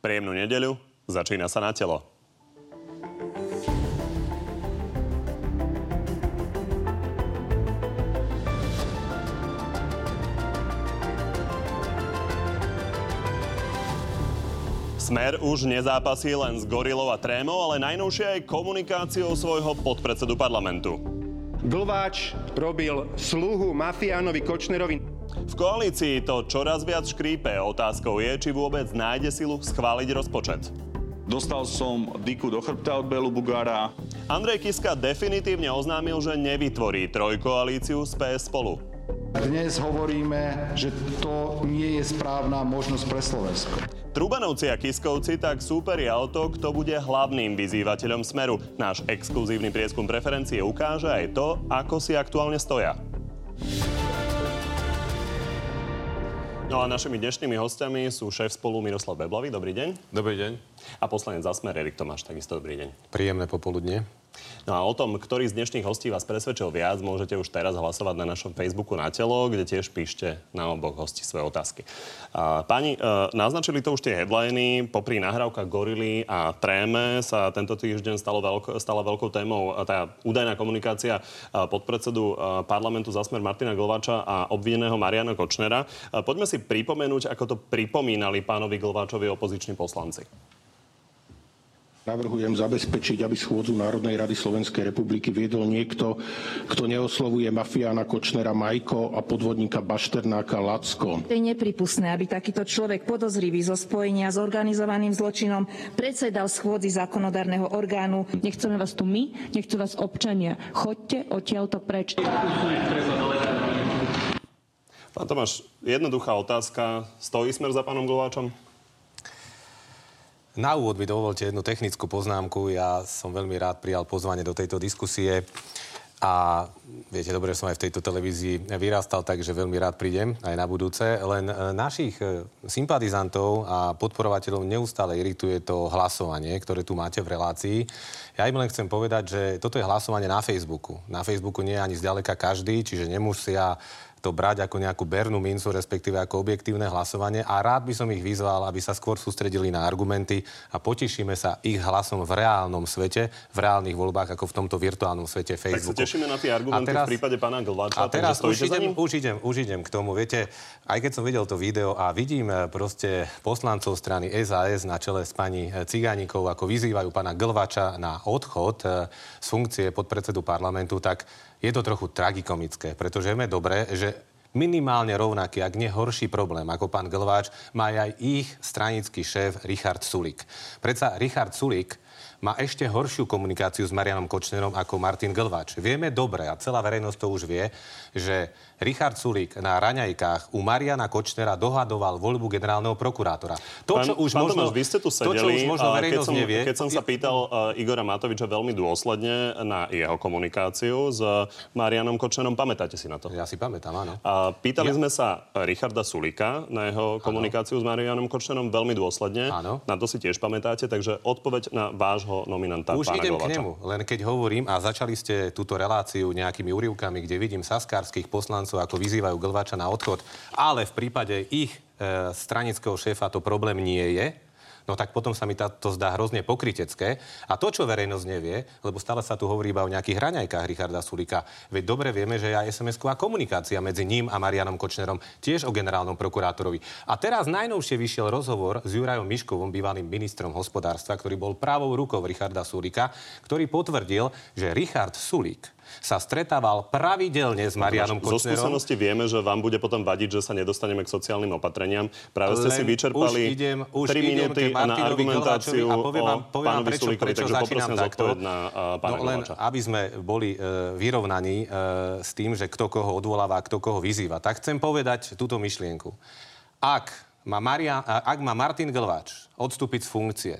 Príjemnú nedeľu, začína sa na telo. Smer už nezápasí len s gorilou a trémou, ale najnovšie aj komunikáciou svojho podpredsedu parlamentu. Glváč robil sluhu mafiánovi Kočnerovi. V koalícii to čoraz viac škrípe. Otázkou je, či vôbec nájde silu schváliť rozpočet. Dostal som diku do chrbta od Belu Bugára. Andrej Kiska definitívne oznámil, že nevytvorí trojkoalíciu s PS spolu. Dnes hovoríme, že to nie je správna možnosť pre Slovensko. Trubanovci a Kiskovci tak súperia o to, kto bude hlavným vyzývateľom Smeru. Náš exkluzívny prieskum preferencie ukáže aj to, ako si aktuálne stoja. No a našimi dnešnými hostiami sú šéf spolu Miroslav Beblavý. Dobrý deň. Dobrý deň. A poslanec za Smer Erik Tomáš. Takisto dobrý deň. Príjemné popoludne. No a o tom, ktorý z dnešných hostí vás presvedčil viac, môžete už teraz hlasovať na našom Facebooku na telo, kde tiež píšte na oboch hostí svoje otázky. A, pani, e, naznačili to už tie headliny. Popri nahrávka Gorily a Tréme sa tento týždeň stalo veľko, stala veľkou témou tá údajná komunikácia e, podpredsedu e, parlamentu za smer Martina Glváča a obvineného Mariana Kočnera. Poďme si pripomenúť, ako to pripomínali pánovi Glváčovi opoziční poslanci. Navrhujem zabezpečiť, aby schôdzu Národnej rady Slovenskej republiky viedol niekto, kto neoslovuje mafiána Kočnera Majko a podvodníka Bašternáka Lacko. Je nepripustné, aby takýto človek podozrivý zo spojenia s organizovaným zločinom predsedal schôdzi zákonodárneho orgánu. Nechceme vás tu my, nechcú vás občania. Chodte odtiaľto preč. Pán Tomáš, jednoduchá otázka. Stojí smer za pánom Glováčom? Na úvod mi dovolte jednu technickú poznámku. Ja som veľmi rád prijal pozvanie do tejto diskusie. A viete, dobre, že som aj v tejto televízii vyrastal, takže veľmi rád prídem aj na budúce. Len e, našich e, sympatizantov a podporovateľov neustále irituje to hlasovanie, ktoré tu máte v relácii. Ja im len chcem povedať, že toto je hlasovanie na Facebooku. Na Facebooku nie je ani zďaleka každý, čiže nemusia to brať ako nejakú bernú mincu, respektíve ako objektívne hlasovanie a rád by som ich vyzval, aby sa skôr sústredili na argumenty a potešíme sa ich hlasom v reálnom svete, v reálnych voľbách, ako v tomto virtuálnom svete Facebooku. Tak sa tešíme na tie argumenty teraz, v prípade pána Glváča. A teraz už idem, už, idem, už idem k tomu. Viete, aj keď som videl to video a vidím eh, proste poslancov strany SAS na čele s pani eh, Cigánikou, ako vyzývajú pána Glvača na odchod eh, z funkcie podpredsedu parlamentu, tak je to trochu tragikomické, pretože vieme dobre, že minimálne rovnaký, ak nie horší problém ako pán Glváč, má aj ich stranický šéf Richard Sulik. Predsa Richard Sulik má ešte horšiu komunikáciu s Marianom Kočnerom ako Martin Glváč. Vieme dobre, a celá verejnosť to už vie, že Richard Sulík na raňajkách u Mariana Kočnera dohadoval voľbu generálneho prokurátora. To, čo pán, už pán možno, Tomáš, vy ste tu sedeli, to, čo už možno keď som, nevie, keď som sa pýtal uh, Igora Matoviča veľmi dôsledne na jeho komunikáciu s Marianom Kočnerom, pamätáte si na to? Ja si pamätám, áno. Uh, pýtali ja. sme sa Richarda Sulika na jeho komunikáciu áno. s Marianom Kočnerom veľmi dôsledne. Áno. Na to si tiež pamätáte, takže odpoveď na vášho nominanta Už pána idem Glovača. k nemu, len keď hovorím a začali ste túto reláciu nejakými úrivkami, kde vidím saskárskych poslancov poslancov, ako vyzývajú Glvača na odchod, ale v prípade ich e, stranického šéfa to problém nie je, no tak potom sa mi to zdá hrozne pokrytecké. A to, čo verejnosť nevie, lebo stále sa tu hovorí iba o nejakých hraňajkách Richarda Sulika, veď dobre vieme, že aj SMS-ková komunikácia medzi ním a Marianom Kočnerom tiež o generálnom prokurátorovi. A teraz najnovšie vyšiel rozhovor s Jurajom Miškovom, bývalým ministrom hospodárstva, ktorý bol pravou rukou Richarda Sulika, ktorý potvrdil, že Richard Sulik sa stretával pravidelne s Marianom Kočnerom. Zo skúsenosti vieme, že vám bude potom vadiť, že sa nedostaneme k sociálnym opatreniam. Práve ste si vyčerpali už idem, už 3 minúty na argumentáciu a poviem vám, poviem vám prečo, prečo takže poprosím takto. na uh, pána no, len, aby sme boli uh, vyrovnaní uh, s tým, že kto koho odvoláva kto koho vyzýva, tak chcem povedať túto myšlienku. Ak má, Maria, ak má Martin Glváč odstúpiť z funkcie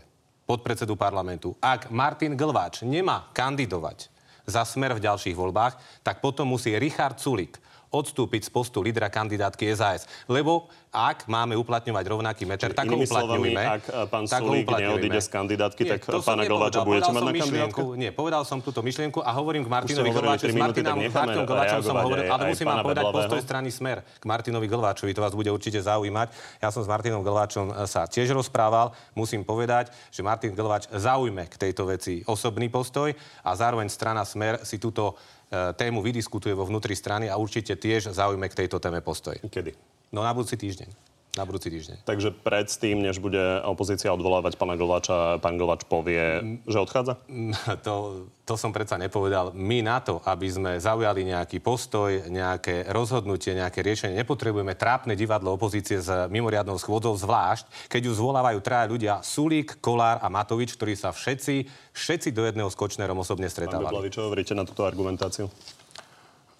podpredsedu parlamentu, ak Martin Glváč nemá kandidovať za smer v ďalších voľbách, tak potom musí Richard Sulik odstúpiť z postu lídra kandidátky SAS. Lebo ak máme uplatňovať rovnaký meter, tak ho Inými slovami, ak e, pán tak Sulík neodíde z kandidátky, tak to som pána. Glváča budete Povedal mať som na kandidátke? Nie, povedal som túto myšlienku a hovorím k Martinovi tri S tak Martinom, Martinom Glváčom som hovoril, aj- ale musím vám povedať postoj strany Smer k Martinovi Glváčovi. To vás bude určite zaujímať. Ja som s Martinom Glváčom e, sa tiež rozprával. Musím povedať, že Martin Glváč zaujme k tejto veci osobný postoj a zároveň strana Smer si túto tému vydiskutuje vo vnútri strany a určite tiež zaujme k tejto téme postoj. Kedy? No na budúci týždeň. Na budúci týždeň. Takže predtým, než bude opozícia odvolávať pána Glváča, pán Glváč povie, že odchádza? To, to som predsa nepovedal. My na to, aby sme zaujali nejaký postoj, nejaké rozhodnutie, nejaké riešenie, nepotrebujeme trápne divadlo opozície s mimoriadnou schôdzou, zvlášť, keď ju zvolávajú traja ľudia, Sulík, Kolár a Matovič, ktorí sa všetci, všetci do jedného s Kočnerom osobne Pán stretávali. Beblavi, čo hovoríte na túto argumentáciu?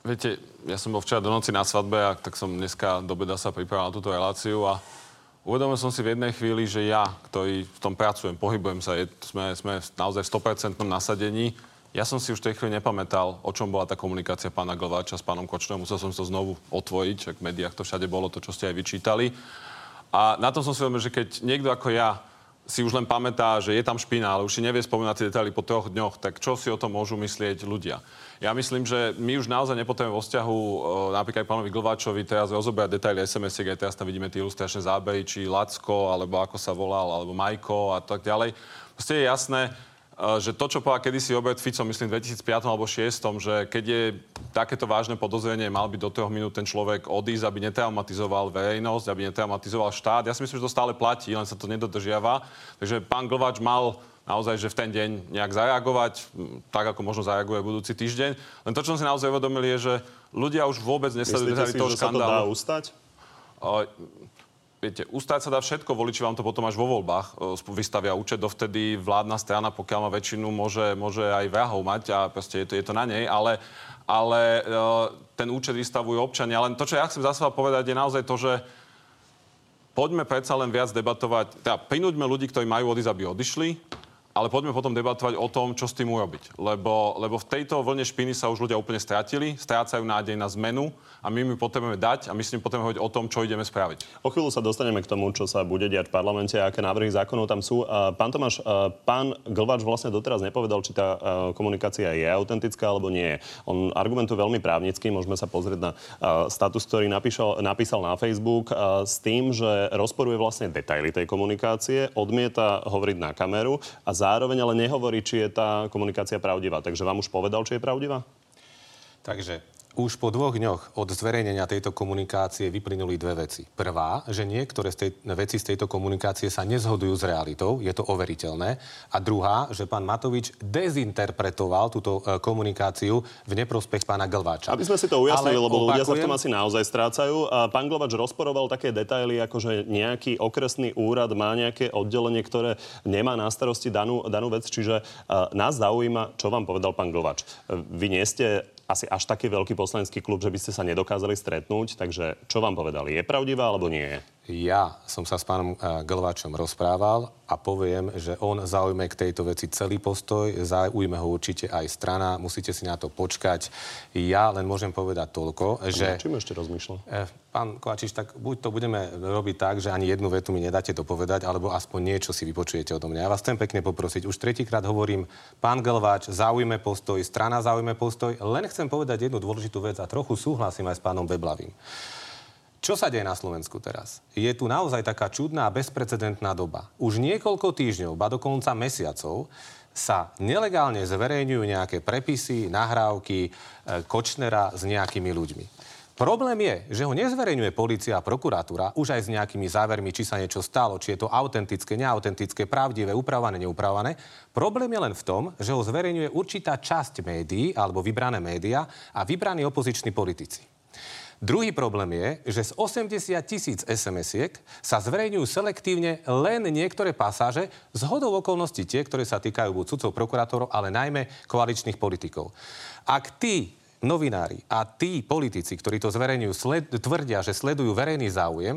Viete, ja som bol včera do noci na svadbe a tak som dneska do beda sa pripravil na túto reláciu a uvedomil som si v jednej chvíli, že ja, ktorý v tom pracujem, pohybujem sa, je, sme, sme naozaj v 100% nasadení, ja som si už v tej chvíli nepamätal, o čom bola tá komunikácia pána Glváča s pánom Kočnerom. Musel som to znovu otvoriť, však v médiách to všade bolo, to, čo ste aj vyčítali. A na tom som si uvedomil, že keď niekto ako ja si už len pamätá, že je tam špina, ale už si nevie spomínať tie detaily po troch dňoch, tak čo si o tom môžu myslieť ľudia? Ja myslím, že my už naozaj nepotrebujeme vo vzťahu e, napríklad k pánovi Glváčovi teraz rozoberať detaily SMS-iek, aj teraz tam vidíme tie ilustračné zábery, či Lacko, alebo ako sa volal, alebo Majko a tak ďalej. Proste je jasné, e, že to, čo povedal kedysi Robert Fico, myslím v 2005 alebo 2006, že keď je takéto vážne podozrenie, mal by do troch minút ten človek odísť, aby netraumatizoval verejnosť, aby netraumatizoval štát. Ja si myslím, že to stále platí, len sa to nedodržiava. Takže pán Glváč mal naozaj, že v ten deň nejak zareagovať, tak ako možno zareaguje budúci týždeň. Len to, čo som si naozaj uvedomili, je, že ľudia už vôbec nesledujú si, toho že sa to dá škandálu. ustať? O, Viete, ustať sa dá všetko, voliči vám to potom až vo voľbách vystavia účet, dovtedy vládna strana, pokiaľ má väčšinu, môže, môže aj vrahov mať a proste je to, je to na nej, ale, ale o, ten účet vystavujú občania. Len to, čo ja chcem zase povedať, je naozaj to, že poďme predsa len viac debatovať, teda prinúďme ľudí, ktorí majú odísť, aby odišli, ale poďme potom debatovať o tom, čo s tým urobiť. Lebo, lebo v tejto vlne špiny sa už ľudia úplne stratili, strácajú nádej na zmenu a my mu potrebujeme dať a my s ním potrebujeme hovoriť o tom, čo ideme spraviť. O chvíľu sa dostaneme k tomu, čo sa bude diať v parlamente a aké návrhy zákonov tam sú. Pán Tomáš, pán Glváč vlastne doteraz nepovedal, či tá komunikácia je autentická alebo nie. On argumentuje veľmi právnicky, môžeme sa pozrieť na status, ktorý napíšal, napísal na Facebook s tým, že rozporuje vlastne detaily tej komunikácie, odmieta hovoriť na kameru a zároveň ale nehovorí, či je tá komunikácia pravdivá. Takže vám už povedal, či je pravdivá? Takže už po dvoch dňoch od zverejnenia tejto komunikácie vyplynuli dve veci. Prvá, že niektoré z tej, veci z tejto komunikácie sa nezhodujú s realitou, je to overiteľné. A druhá, že pán Matovič dezinterpretoval túto e, komunikáciu v neprospech pána Glváča. Aby sme si to ujasnili, Ale lebo ľudia sa v tom opakujem- asi naozaj strácajú. A pán Glovač rozporoval také detaily, ako že nejaký okresný úrad má nejaké oddelenie, ktoré nemá na starosti danú, danú vec. Čiže uh, nás zaujíma, čo vám povedal pán Glovač. Uh, Vy nie ste asi až taký veľký poslanecký klub, že by ste sa nedokázali stretnúť. Takže čo vám povedali? Je pravdivá alebo nie? Ja som sa s pánom uh, Glváčom rozprával a poviem, že on zaujme k tejto veci celý postoj, zaujme ho určite aj strana, musíte si na to počkať. Ja len môžem povedať toľko, že... Čím ešte rozmýšľal? Eh, Pán Kovačiš, tak buď to budeme robiť tak, že ani jednu vetu mi nedáte dopovedať, alebo aspoň niečo si vypočujete odo mňa. Ja vás chcem pekne poprosiť. Už tretíkrát hovorím, pán Glváč, zaujme postoj, strana zaujme postoj. Len chcem povedať jednu dôležitú vec a trochu súhlasím aj s pánom Beblavým. Čo sa deje na Slovensku teraz? Je tu naozaj taká čudná bezprecedentná doba. Už niekoľko týždňov, ba dokonca mesiacov, sa nelegálne zverejňujú nejaké prepisy, nahrávky e, Kočnera s nejakými ľuďmi. Problém je, že ho nezverejňuje policia a prokuratúra už aj s nejakými závermi, či sa niečo stalo, či je to autentické, neautentické, pravdivé, upravované, neupravované. Problém je len v tom, že ho zverejňuje určitá časť médií alebo vybrané médiá a vybraní opoziční politici. Druhý problém je, že z 80 tisíc SMS-iek sa zverejňujú selektívne len niektoré pasáže, z hodou okolností tie, ktoré sa týkajú buď sudcov, prokurátorov, ale najmä koaličných politikov. Ak tí novinári a tí politici, ktorí to zverejňujú, sled, tvrdia, že sledujú verejný záujem,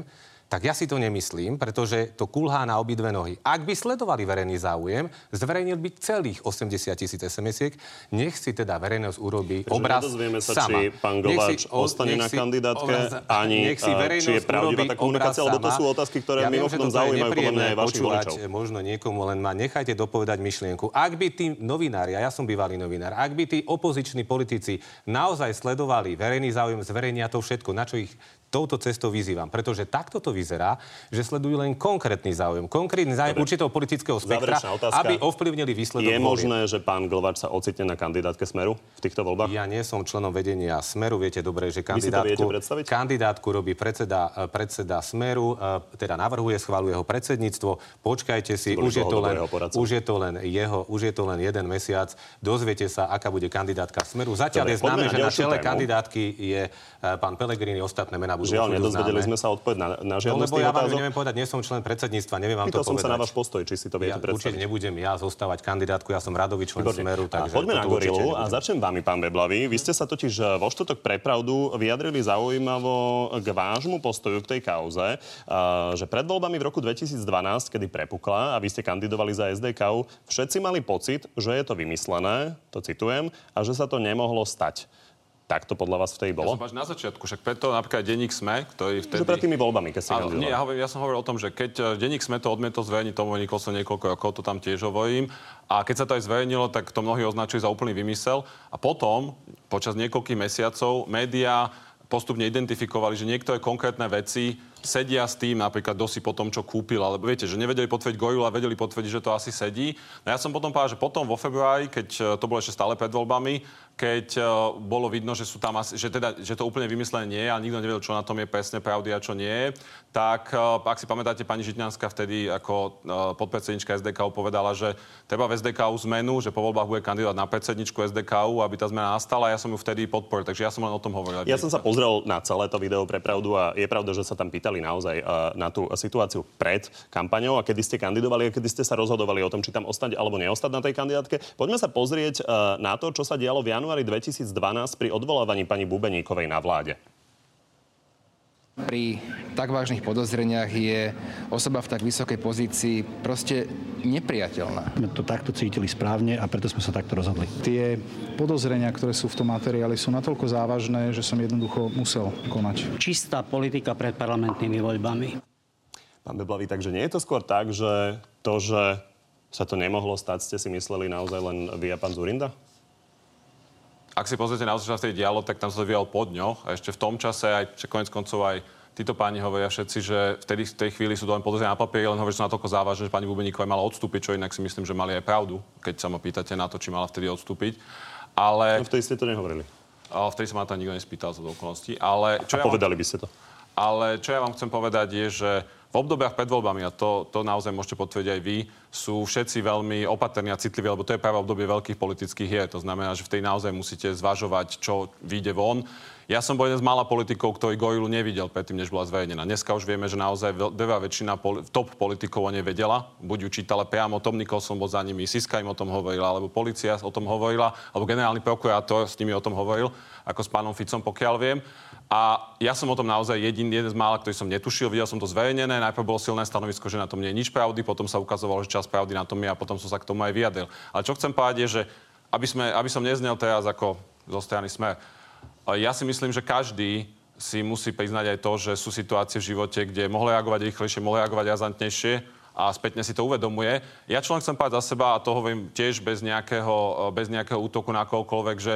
tak ja si to nemyslím, pretože to kulhá na obidve nohy. Ak by sledovali verejný záujem, zverejnil by celých 80 tisíc SMS-iek, nech si teda verejnosť urobí Takže obraz sa, sama. či pán Gováč ostane na kandidátke, obraz, ani nech si či je pravdivá tá komunikácia, lebo to sú otázky, ktoré ja mimochodom zaujímajú podľa mňa aj vašich voličov. možno niekomu, len ma nechajte dopovedať myšlienku. Ak by tí novinári, a ja som bývalý novinár, ak by tí opoziční politici naozaj sledovali verejný záujem, zverejnia to všetko, na čo ich touto cestou vyzývam, pretože takto to vyzerá, že sledujú len konkrétny záujem, konkrétny záujem Dobre. určitého politického spektra, aby ovplyvnili výsledok Je možné, že pán Glvač sa ocitne na kandidátke Smeru v týchto voľbách? Ja nie som členom vedenia Smeru, viete dobre, že kandidátku, kandidátku robí predseda, eh, predseda Smeru, eh, teda navrhuje, schváluje ho predsedníctvo. Počkajte si, už je, to len, už, je to len jeho, už je to len jeden mesiac. Dozviete sa, aká bude kandidátka Smeru. Zatiaľ Dobre, je známe, že na čele kandidátky je pán Pelegrini, ostatné mená budú Žiaľ, nedozvedeli sme sa odpoveď na, na žiadne no, lebo ja vám neviem povedať, nie som člen predsedníctva, neviem vám Pýtal to som povedať. sa na váš postoj, či si to viete ja, predstaviť. Určite nebudem ja zostávať kandidátku, ja som radový člen Výborné. Smeru. Takže a poďme na Gorilu a začnem vami, pán Beblavý. Vy ste sa totiž eh, vo štotok pre pravdu vyjadrili zaujímavo k vášmu postoju k tej kauze, eh, že pred voľbami v roku 2012, kedy prepukla a vy ste kandidovali za SDK, všetci mali pocit, že je to vymyslené, to citujem, a že sa to nemohlo stať. Tak to podľa vás vtedy bolo? Ja som na začiatku, však preto napríklad denník SME, ktorý vtedy... Že pred tými voľbami, keď ste nie, ja, hovorím, ja som hovoril o tom, že keď e, denník SME to odmietol zverejniť, tomu vynikol som niekoľko rokov, to tam tiež hovorím. A keď sa to aj zverejnilo, tak to mnohí označili za úplný vymysel. A potom, počas niekoľkých mesiacov, médiá postupne identifikovali, že niektoré konkrétne veci sedia s tým, napríklad kto si po tom, čo kúpil, alebo viete, že nevedeli potvrdiť Gorilu a vedeli potvrdiť, že to asi sedí. No ja som potom povedal, že potom vo februári, keď e, to bolo ešte stále pred voľbami, keď uh, bolo vidno, že sú tam asi, že, teda, že to úplne vymyslené nie je a nikto nevedel, čo na tom je presne pravdy a čo nie tak uh, ak si pamätáte, pani Žitňanská vtedy ako podpredsednička SDK povedala, že treba v SDK zmenu, že po voľbách bude kandidát na predsedničku SDK, aby tá zmena nastala. Ja som ju vtedy podporil, takže ja som len o tom hovoril. Ja som sa pozrel na celé to video pre pravdu a je pravda, že sa tam pýtali naozaj uh, na tú situáciu pred kampaňou a kedy ste kandidovali a kedy ste sa rozhodovali o tom, či tam ostať alebo neostať na tej kandidátke. Poďme sa pozrieť uh, na to, čo sa dialo v januári 2012 pri odvolávaní pani Bubeníkovej na vláde? Pri tak vážnych podozreniach je osoba v tak vysokej pozícii proste nepriateľná. My to takto cítili správne a preto sme sa takto rozhodli. Tie podozrenia, ktoré sú v tom materiáli, sú natoľko závažné, že som jednoducho musel konať. Čistá politika pred parlamentnými voľbami. Pán Beblavý, takže nie je to skôr tak, že to, že sa to nemohlo stať, ste si mysleli naozaj len vy a pán Zurinda? Ak si pozriete na čo sa vtedy dialo, tak tam sa to vyjalo po dňoch. A ešte v tom čase, aj konec koncov aj títo páni hovoria všetci, že vtedy v tej chvíli sú to len podozrenia na papieri, len hovoria, že sú natoľko závažné, že pani Bubeníková mala odstúpiť, čo inak si myslím, že mali aj pravdu, keď sa ma pýtate na to, či mala vtedy odstúpiť. Ale... No vtedy ste to nehovorili. Ale vtedy sa ma to nikto nespýtal za okolností. Ale čo A ja povedali vám... by ste to. Ale čo ja vám chcem povedať je, že v obdobiach pred voľbami, a to, to naozaj môžete potvrdiť aj vy, sú všetci veľmi opatrní a citliví, lebo to je práve obdobie veľkých politických hier. To znamená, že v tej naozaj musíte zvažovať, čo vyjde von. Ja som bol jeden z mála politikov, ktorý Gorilu nevidel predtým, než bola zverejnená. Dneska už vieme, že naozaj veľa väčšina top politikov o nej vedela. Buď ju čítala priamo, Tom Nicholson bol za nimi, Siska im o tom hovorila, alebo policia o tom hovorila, alebo generálny prokurátor s nimi o tom hovoril, ako s pánom Ficom, pokiaľ viem. A ja som o tom naozaj jedin, jeden z mála, ktorý som netušil. Videl som to zverejnené. Najprv bolo silné stanovisko, že na tom nie je nič pravdy, potom sa ukazovalo, že čas pravdy na tom je a potom som sa k tomu aj vyjadril. Ale čo chcem povedať je, že aby, sme, aby som neznel teraz ako zo strany Smer, ja si myslím, že každý si musí priznať aj to, že sú situácie v živote, kde mohli reagovať rýchlejšie, mohli reagovať razantnejšie a spätne si to uvedomuje. Ja čo len chcem povedať za seba, a to hovorím tiež bez nejakého, bez nejakého útoku na kohokoľvek, že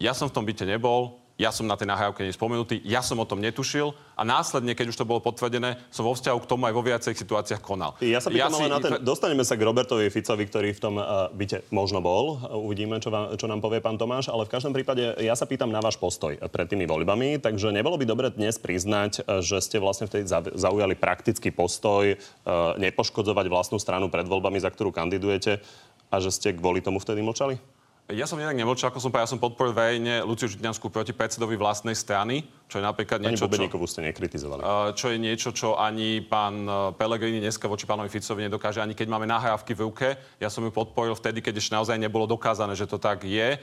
ja som v tom byte nebol, ja som na tej nahrávke nespomenutý, ja som o tom netušil a následne, keď už to bolo potvrdené, som vo vzťahu k tomu aj vo viacerých situáciách konal. Ja sa pýtam ja si... na ten, dostaneme sa k Robertovi Ficovi, ktorý v tom uh, byte možno bol. Uvidíme, čo, vám, čo nám povie pán Tomáš, ale v každom prípade ja sa pýtam na váš postoj pred tými voľbami, takže nebolo by dobre dnes priznať, e, že ste vlastne vtedy zaujali praktický postoj, uh, nepoškodzovať vlastnú stranu pred voľbami, za ktorú kandidujete a že ste kvôli tomu vtedy mlčali? Ja som jednak nemlčal, ako som povedal, ja som podporil verejne Luciu Žitňanskú proti predsedovi vlastnej strany, čo je napríklad niečo, čo... ste nekritizovali. Čo je niečo, čo ani pán e, Pelegrini dneska voči pánovi Ficovi nedokáže, ani keď máme nahrávky v ruke. Ja som ju podporil vtedy, keď ešte naozaj nebolo dokázané, že to tak je.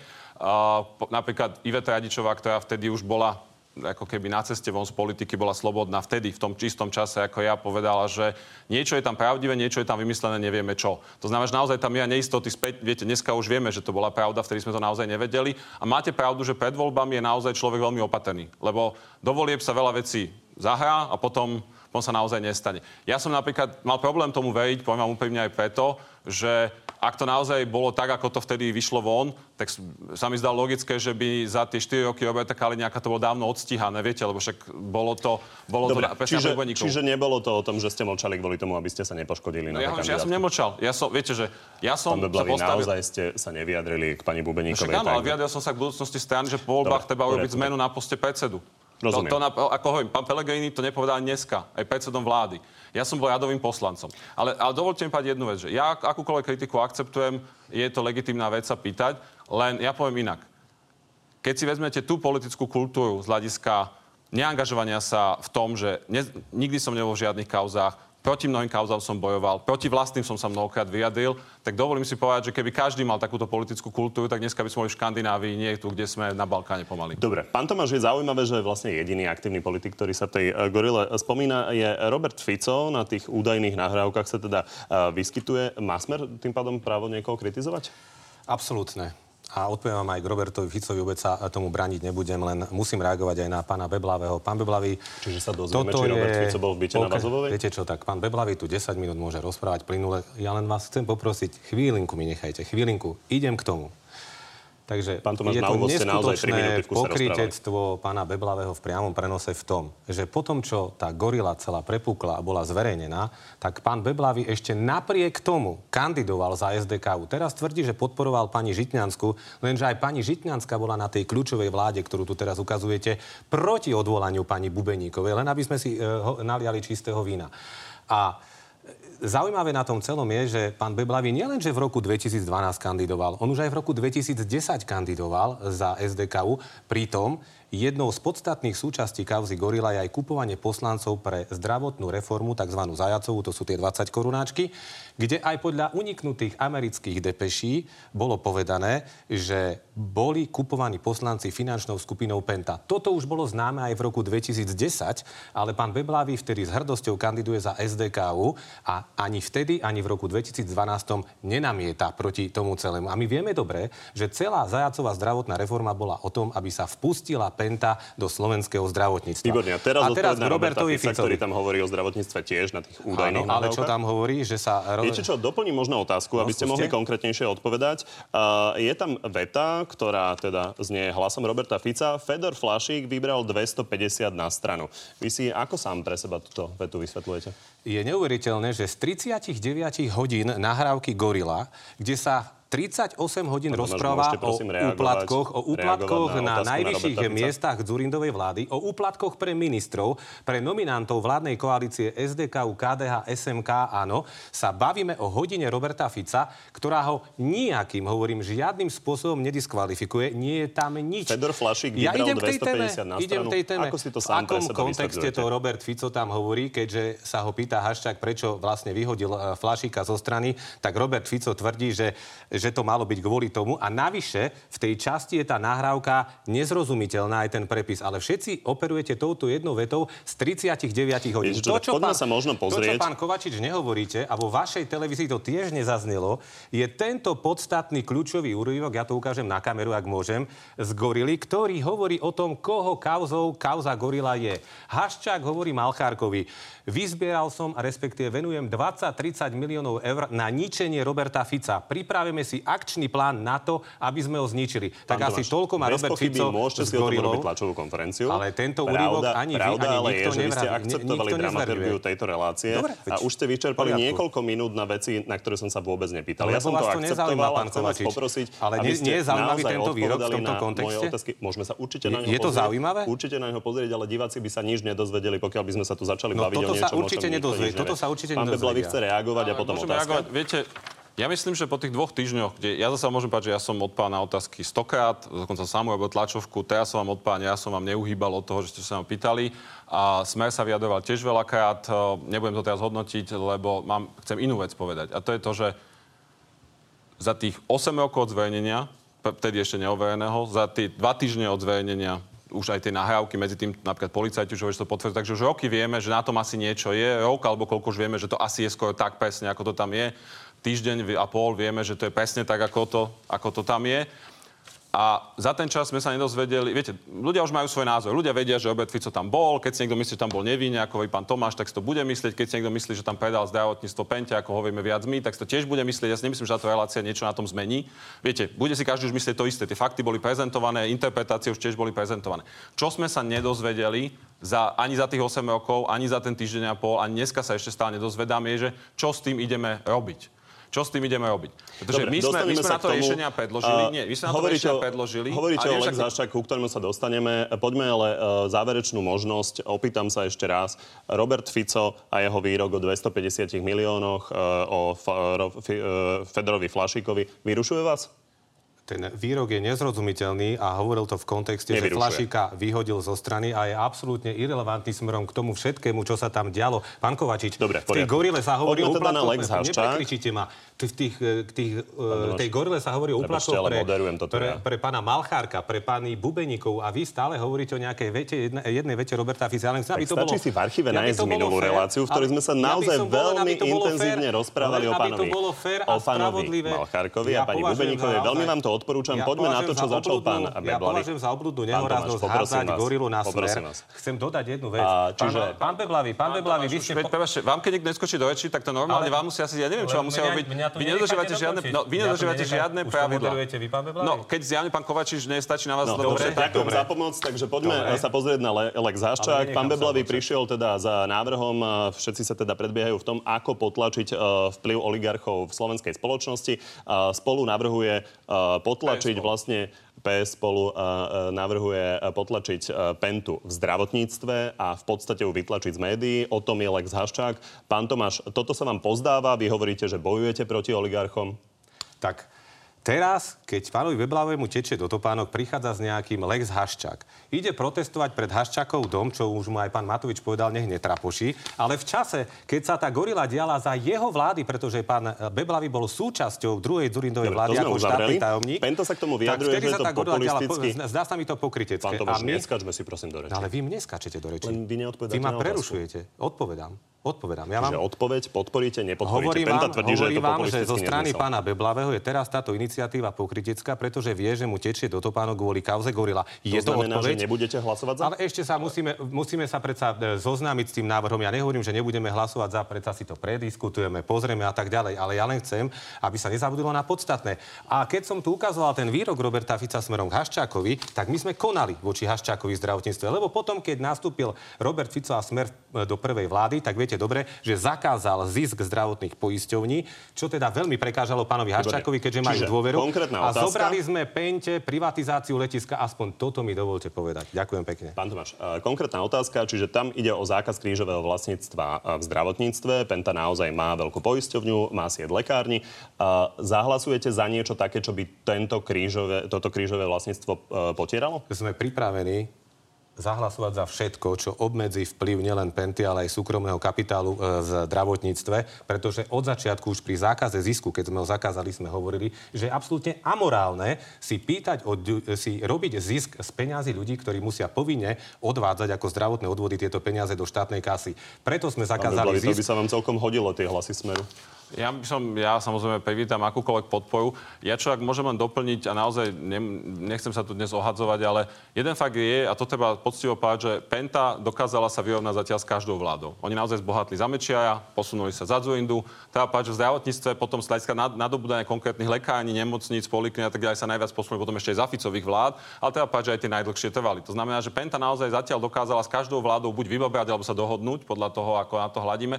Napríklad Iveta Radičová, ktorá vtedy už bola ako keby na ceste von z politiky bola slobodná vtedy, v tom čistom čase, ako ja povedala, že niečo je tam pravdivé, niečo je tam vymyslené, nevieme čo. To znamená, že naozaj tam je neistoty späť. Viete, dneska už vieme, že to bola pravda, vtedy sme to naozaj nevedeli. A máte pravdu, že pred voľbami je naozaj človek veľmi opatrný, lebo do volieb sa veľa vecí zahrá a potom potom sa naozaj nestane. Ja som napríklad mal problém tomu veriť, poviem vám úprimne aj preto, že ak to naozaj bolo tak, ako to vtedy vyšlo von, tak sa mi zdalo logické, že by za tie 4 roky Roberta Kaliňáka to bolo dávno odstíhané, viete, lebo však bolo to, bolo Dobre, to čiže, čiže nebolo to o tom, že ste mlčali kvôli tomu, aby ste sa nepoškodili no na ja, že ja som nemlčal. Ja som, viete, že ja som Pán Beblavý, postavil... naozaj ste sa nevyjadrili k pani Bubeníkovej. No, však áno, ale vyjadril som sa k budúcnosti strany, že po voľbách treba urobiť zmenu na poste predsedu. Rozumiem. To, to, ako hovorím, pán Pelegrini to nepovedal dneska, aj predsedom vlády. Ja som bol radovým poslancom. Ale, ale dovolte mi povedať jednu vec, že ja akúkoľvek kritiku akceptujem, je to legitimná vec sa pýtať, len ja poviem inak. Keď si vezmete tú politickú kultúru z hľadiska neangažovania sa v tom, že ne, nikdy som nebol v žiadnych kauzách, proti mnohým kauzám som bojoval, proti vlastným som sa mnohokrát vyjadril, tak dovolím si povedať, že keby každý mal takúto politickú kultúru, tak dneska by sme boli v Škandinávii, nie tu, kde sme na Balkáne pomaly. Dobre, pán Tomáš, je zaujímavé, že vlastne jediný aktívny politik, ktorý sa tej uh, gorile spomína, je Robert Fico. Na tých údajných nahrávkach sa teda uh, vyskytuje. Má smer tým pádom právo niekoho kritizovať? Absolútne a odpoviem vám aj k Robertovi Ficovi, vôbec sa tomu braniť nebudem, len musím reagovať aj na pána Beblavého. Pán Beblavý... Čiže sa dozvieme, či Robert je... Fico bol v byte okay. na Vazovovej? Viete čo, tak pán Beblavý tu 10 minút môže rozprávať plynule. Ja len vás chcem poprosiť, chvílinku mi nechajte, chvílinku. Idem k tomu. Takže Pán Tomáš, je to neskutočné pokrytectvo pána Beblavého v priamom prenose v tom, že potom, čo tá gorila celá prepukla a bola zverejnená, tak pán Beblavý ešte napriek tomu kandidoval za SDKU. Teraz tvrdí, že podporoval pani Žitňansku, lenže aj pani Žitňanská bola na tej kľúčovej vláde, ktorú tu teraz ukazujete, proti odvolaniu pani Bubeníkovej, len aby sme si uh, naliali čistého vína. A zaujímavé na tom celom je, že pán Beblavý nielenže v roku 2012 kandidoval, on už aj v roku 2010 kandidoval za SDKU, pritom Jednou z podstatných súčastí kauzy Gorila je aj kupovanie poslancov pre zdravotnú reformu, tzv. zajacovú, to sú tie 20 korunáčky, kde aj podľa uniknutých amerických depeší bolo povedané, že boli kupovaní poslanci finančnou skupinou Penta. Toto už bolo známe aj v roku 2010, ale pán Beblavý vtedy s hrdosťou kandiduje za SDKU a ani vtedy, ani v roku 2012 nenamieta proti tomu celému. A my vieme dobre, že celá zajacová zdravotná reforma bola o tom, aby sa vpustila Penta do slovenského zdravotníctva. Výborne. A teraz, a teraz k Robertovi Fica, ktorý tam hovorí o zdravotníctve tiež na tých údajných Áno, ale čo tam hovorí, že sa... Viete čo, doplním možno otázku, no, aby ste mohli konkrétnejšie odpovedať. Uh, je tam veta, ktorá teda znie hlasom Roberta Fica. Fedor Flašík vybral 250 na stranu. Vy si ako sám pre seba túto vetu vysvetľujete? Je neuveriteľné, že z 39 hodín nahrávky Gorila, kde sa 38 hodín Pán rozpráva o úplatkoch, o úplatkoch na, na najvyšších na miestach Dzurindovej vlády, o úplatkoch pre ministrov, pre nominantov vládnej koalície SDK, KDH, SMK, áno, sa bavíme o hodine Roberta Fica, ktorá ho nejakým, hovorím, žiadnym spôsobom nediskvalifikuje. Nie je tam nič. Fedor Flašik ja idem k tej téme, na idem tej téme. Ako si to sám v akom kontexte to Robert Fico tam hovorí, keďže sa ho pýta Haščák, prečo vlastne vyhodil eh, Flašika zo strany, tak Robert Fico tvrdí, že že to malo byť kvôli tomu. A navyše v tej časti je tá nahrávka nezrozumiteľná aj ten prepis. Ale všetci operujete touto jednou vetou z 39 hodín. Ježiš, to, čo pán, sa možno pozrieť. To, čo pán Kovačič nehovoríte, a vo vašej televízii to tiež nezaznelo, je tento podstatný kľúčový úryvok, ja to ukážem na kameru, ak môžem, z Gorily, ktorý hovorí o tom, koho kauzou kauza Gorila je. Haščák hovorí Malchárkovi. Vyzbieral som, respektíve venujem 20-30 miliónov eur na ničenie Roberta Fica. Pripravíme si akčný plán na to, aby sme ho zničili. Pán tak Tomáš, asi toľko má Robert Fico môžete o tom robiť tlačovú konferenciu. Ale tento úryvok ani pravda, vy, ani ale nikto je, že vy ste akceptovali dramaturgiu tejto relácie Dobre, a už ste vyčerpali niekoľko minút na veci, na ktoré som sa vôbec nepýtal. No, ja som to akceptoval a chcem vás poprosiť, ale nie, nie je zaujímavý tento výrok v tomto kontexte? Môžeme sa určite na ňo Je to zaujímavé? Určite na ňo pozrieť, ale diváci by sa nič nedozvedeli, pokiaľ by sme sa tu začali no, baviť o niečom, určite nedozvie. Toto sa určite nedozvedia. Pán Beblavý chce reagovať a potom otázka. Viete, ja myslím, že po tých dvoch týždňoch, kde ja zase môžem povedať, že ja som odpovedal na otázky stokrát, dokonca sám robil tlačovku, teraz som vám odpovedal, ja som vám neuhýbal od toho, že ste sa ma pýtali. A Smer sa vyjadroval tiež veľakrát, nebudem to teraz hodnotiť, lebo mám, chcem inú vec povedať. A to je to, že za tých 8 rokov od zverejnenia, vtedy ešte neovereného, za tie 2 týždne od zverejnenia už aj tie nahrávky medzi tým napríklad policajti už to potvrdzujú. Takže už roky vieme, že na tom asi niečo je. Rok alebo koľko už vieme, že to asi je skoro tak presne, ako to tam je. Týždeň a pol vieme, že to je presne tak, ako to, ako to tam je. A za ten čas sme sa nedozvedeli, viete, ľudia už majú svoj názor. Ľudia vedia, že Robert Fico tam bol. Keď si niekto myslí, že tam bol nevinne, ako hovorí pán Tomáš, tak si to bude myslieť. Keď si niekto myslí, že tam predal zdravotníctvo Pente, ako hovoríme viac my, tak si to tiež bude myslieť. Ja si nemyslím, že táto relácia niečo na tom zmení. Viete, bude si každý už myslieť to isté. Tie fakty boli prezentované, interpretácie už tiež boli prezentované. Čo sme sa nedozvedeli, za, ani za tých 8 rokov, ani za ten týždeň a pol, ani dneska sa ešte stále nedozvedáme, je, že čo s tým ideme robiť. Čo s tým ideme robiť? Pretože Dobre, my sme, my sme na to tomu. riešenia predložili. A Nie, my sme na to riešenia o- predložili. Hovoríte o Lex Haščák, ku ktorému sa dostaneme. Poďme ale uh, záverečnú možnosť. Opýtam sa ešte raz. Robert Fico a jeho výrok o 250 miliónoch, uh, o fa- ro- fi- uh, Fedorovi Flašíkovi, vyrušuje vás? Ten výrok je nezrozumiteľný a hovoril to v kontexte, že. Flašika vyhodil zo strany a je absolútne irrelevantný smerom k tomu všetkému, čo sa tam dialo. Pán Kovačič, Dobre, v tej gorile sa hovorí Poďme o teda na úplatkoch- Lex Haščák. Neprekričíte ma. V tých, eh, k tých, eh, Tomáš. tej gorile sa hovorí o ale pre, pre, ja. pre pána Malchárka, pre páni Bubeníkov a vy stále hovoríte o nejakej vete, jedna, jednej vete Roberta Fica. Ja len chcem, aby to bolo, si v archíve aby nájsť minulú fér, reláciu, v ktorej sme sa ja naozaj bol, veľmi bolo intenzívne fér, rozprávali o pánovi, bolo fér a o pánovi. Malchárkovi a Ja pani považujem Bubeníkovej. za Veľmi vám to odporúčam. Ja Poďme na to, čo začal pán Ja považujem za obludnú Pán nehoráznosť hádzať gorilu na smer. Chcem dodať jednu vec. A, Pán, Beblavý, pán Beblavý, vy ste... Vám keď niekto neskočí do reči, tak to normálne Ale- vám musia asi, ja neviem, čo vám Ale musia mňa- robiť. To Vy nedodržívate žiadne, no, vy nenechá- žiadne pravidla. vy, pán? No, keď zjavne pán Kovačič nestačí na vás No, dobre, tak za pomoc, takže poďme Dobre. sa pozrieť na Le- Lex Ale Haščák. Pán odlúčiť. prišiel teda za návrhom, všetci sa teda predbiehajú v tom, ako potlačiť e, vplyv oligarchov v slovenskej spoločnosti. Spolu navrhuje e, potlačiť vlastne PS spolu e, e, navrhuje e, potlačiť Pentu v zdravotníctve a v podstate ju vytlačiť z médií. O tom je Lex Haščák. Pán Tomáš, toto sa vám pozdáva, vy hovoríte, že bojujete proti oligarchom. Tak teraz, keď pánovi Weblavému tečie do topánok, prichádza s nejakým Lex Haščák. Ide protestovať pred Haščákov dom, čo už mu aj pán Matovič povedal, nech netrapoší. Ale v čase, keď sa tá gorila diala za jeho vlády, pretože pán Beblavý bol súčasťou druhej Dzurindovej vlády ako štátny tajomník. Pento sa k tomu tak vyjadruje, vtedy že sa tá gorila diala, zdá sa mi to pokrytecké. Pán Tomáš, my- neskačme si prosím do reči. No, ale vy mne skáčete do reči. Len vy Vy ma prerušujete. Odpovedám. Odpovedám. Ja vám... odpoveď podporíte, nepodporíte. Hovorím Penta vám, tvrdí, že je hovorím to vám, že zo strany nezmysel. pána Beblavého je teraz táto iniciatíva pokritecká, pretože vie, že mu tečie do topánok kvôli kauze Gorila. Je To to, znamená, že odpoveď? nebudete hlasovať za? Ale ešte sa musíme, musíme sa predsa e, zoznámiť s tým návrhom. Ja nehovorím, že nebudeme hlasovať za, predsa si to prediskutujeme, pozrieme a tak ďalej. Ale ja len chcem, aby sa nezabudilo na podstatné. A keď som tu ukazoval ten výrok Roberta Fica smerom k Haščákovi, tak my sme konali voči Haščákovi v zdravotníctve. Lebo potom, keď nastúpil Robert Fico a smer e, do prvej vlády, tak viete dobre, že zakázal zisk zdravotných poisťovní, čo teda veľmi prekážalo pánovi Haščákovi, keďže majú Čiže dôveru. A otázka. zobrali sme Pente privatizáciu letiska. Aspoň toto mi dovolte povedať. Ďakujem pekne. Pán Tomáš, e, konkrétna otázka, čiže tam ide o zákaz krížového vlastníctva e, v zdravotníctve. Penta naozaj má veľkú poisťovňu, má sieť lekárni. E, Zahlasujete za niečo také, čo by tento krížové, toto krížové vlastníctvo potieralo? Sme pripravení zahlasovať za všetko, čo obmedzí vplyv nielen Penty, ale aj súkromného kapitálu e, v zdravotníctve, pretože od začiatku už pri zákaze zisku, keď sme ho zakázali, sme hovorili, že je absolútne amorálne si pýtať, od, si robiť zisk z peňazí ľudí, ktorí musia povinne odvádzať ako zdravotné odvody tieto peniaze do štátnej kasy. Preto sme zakázali Beblavý, to by zisk. sa vám celkom hodilo, tie hlasy smeru. Ja by som, ja samozrejme privítam akúkoľvek podporu. Ja čo ak môžem len doplniť a naozaj ne, nechcem sa tu dnes ohadzovať, ale jeden fakt je, a to treba poctivo povedať, že Penta dokázala sa vyrovnať zatiaľ s každou vládou. Oni naozaj zbohatli za Mečiaja, posunuli sa za Zurindu. Treba povedať, že v zdravotníctve potom z hľadiska konkrétnych lekární, nemocníc, polikliník a tak ďalej sa najviac posunuli potom ešte aj za Ficových vlád, ale treba povedať, že aj tie najdlhšie trvali. To znamená, že Penta naozaj zatiaľ dokázala s každou vládou buď vybabrať alebo sa dohodnúť podľa toho, ako na to hladíme.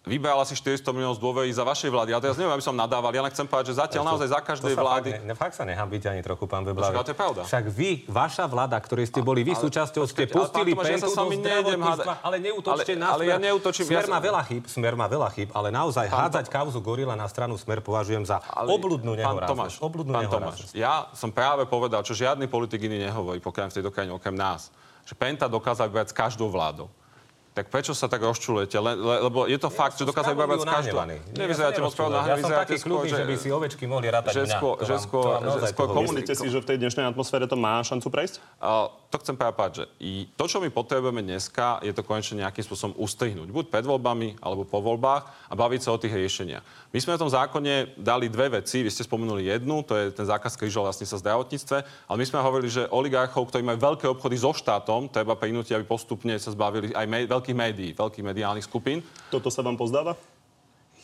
Vybrala si 400 miliónov z dôvery za vašej vlády. Ja teraz neviem, aby som nadával, ja len chcem povedať, že zatiaľ naozaj za každej To vlády... Fakt, ne, fakt sa nehambíte ani trochu, pán ale to je pravda. Však vy, vaša vláda, ktorej ste boli vy Ale- súčasťou, ste počkajte, ale pustili pán Tomáš, ja sa pentu do zdravotníctva, ale neútočte Ale- na ale smer. ja neútočím, Smer ja má veľa chyb, smer má veľa chyb, ale naozaj hádzať kauzu gorila na stranu smer považujem za Ale- obludnú Pán nehoráznosť. Tomáš, Obludnú pán. Tomáš, ja som práve povedal, čo žiadny politik iný nehovorí, pokiaľ v tejto krajine okrem nás, že Penta dokázala vybrať s každou vládou. Tak prečo sa tak rozčulujete? Le, le, lebo je to ja fakt, že dokázajú z každého. Nevyzeráte moc pravdu Ja som taký kľudný, že by si ovečky mohli rátať že skôr, že skôr, že skôr komunite si, že v tej dnešnej atmosfére to má šancu prejsť? Uh, to chcem práve že i to, čo my potrebujeme dneska, je to konečne nejakým spôsobom ustrihnúť. Buď pred voľbami, alebo po voľbách a baviť sa o tých riešeniach. My sme v tom zákone dali dve veci. Vy ste spomenuli jednu, to je ten zákaz krížov vlastne sa zdravotníctve, ale my sme hovorili, že oligarchov, ktorí majú veľké obchody so štátom, treba prinútiť, aby postupne sa zbavili aj veľkých médií, veľkých mediálnych skupín. Toto sa vám pozdáva?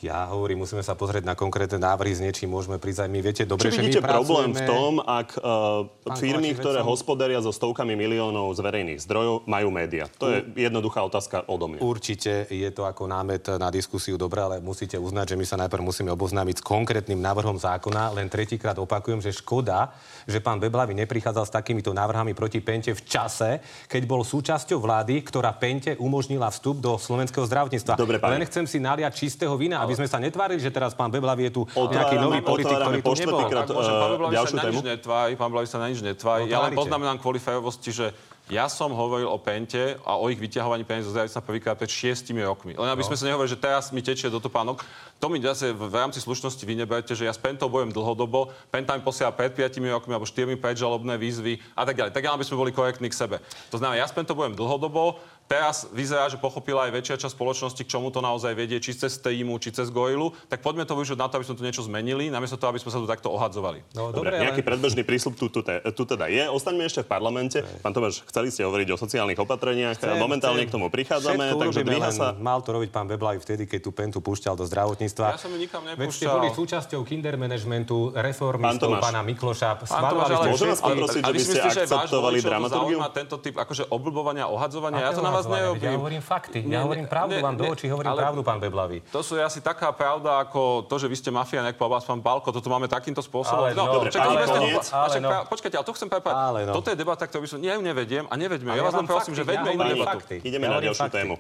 Ja hovorím, musíme sa pozrieť na konkrétne návrhy, s niečím môžeme prísť aj my. Viete, dobre, Či vidíte problém v tom, ak uh, firmy, ktoré som... hospodaria so stovkami miliónov z verejných zdrojov, majú média? To je jednoduchá otázka odo mňa. Určite je to ako námet na diskusiu dobré, ale musíte uznať, že my sa najprv musíme oboznámiť s konkrétnym návrhom zákona. Len tretíkrát opakujem, že škoda, že pán Beblavy neprichádzal s takýmito návrhami proti Pente v čase, keď bol súčasťou vlády, ktorá Pente umožnila vstup do slovenského zdravotníctva. Dobre, Len chcem si naliať čistého vína aby sme sa netvárili, že teraz pán Beblavy je tu nejaký nový politik, ktorý tu nebol. Krát, môže, pán Beblavy sa na nič netvári, pán Beblavy sa na nič netvári. No, ja len poznamenám kvôli férovosti, že ja som hovoril o Pente a o ich vyťahovaní peniazov z na prvýkrát pred šiestimi rokmi. Len aby no. sme sa nehovorili, že teraz mi tečie do topánok. To mi zase v, rámci slušnosti vy neberte, že ja s Pentou bojujem dlhodobo. Penta mi posiela pred 5 rokmi alebo 4 predžalobné výzvy a tak ďalej. Tak aby sme boli korektní k sebe. To znamená, ja s Pentou bojujem dlhodobo. Teraz vyzerá, že pochopila aj väčšia časť spoločnosti, k čomu to naozaj vedie, či cez Teimu, či cez Goilu. Tak poďme to využiť na to, aby sme tu niečo zmenili, namiesto toho, aby sme sa tu takto ohadzovali. No, dobre, dobre nejaký ale... predbežný prísľub tu, tu, tu, teda je. Ostaňme ešte v parlamente. Pán Tomáš, chceli ste hovoriť o sociálnych opatreniach. Chcem, Momentálne chcem. k tomu prichádzame, Všetko takže dvíha sa... Mal to robiť pán Beblaj vtedy, keď tú pentu púšťal do zdravotníctva. Ja som ju nikam nepúšťal. Veď ste boli súčasťou kinder managementu reformistov pána Mikloša. Pán Tomáš, ale môžem vás poprosiť, že by ste akceptovali dramaturgiu? tento typ akože obľúbovania, ohadzovania? Ja to na vás neobím hovorím fakty. Ja hovorím pravdu, ne, vám do očí hovorím ale pravdu, pán Beblavý. To sú asi taká pravda, ako to, že vy ste mafia, nejak povedal pán Balko, toto máme takýmto spôsobom. Ale no, dobre, čakaj, ale, koniec, ale no. Počkajte, ale to chcem povedať. No. Toto je debata, ktorú by som, ja ju nevediem a nevedme. Ja vás len prosím, že vedme inú debatu. Ideme na ďalšiu tému.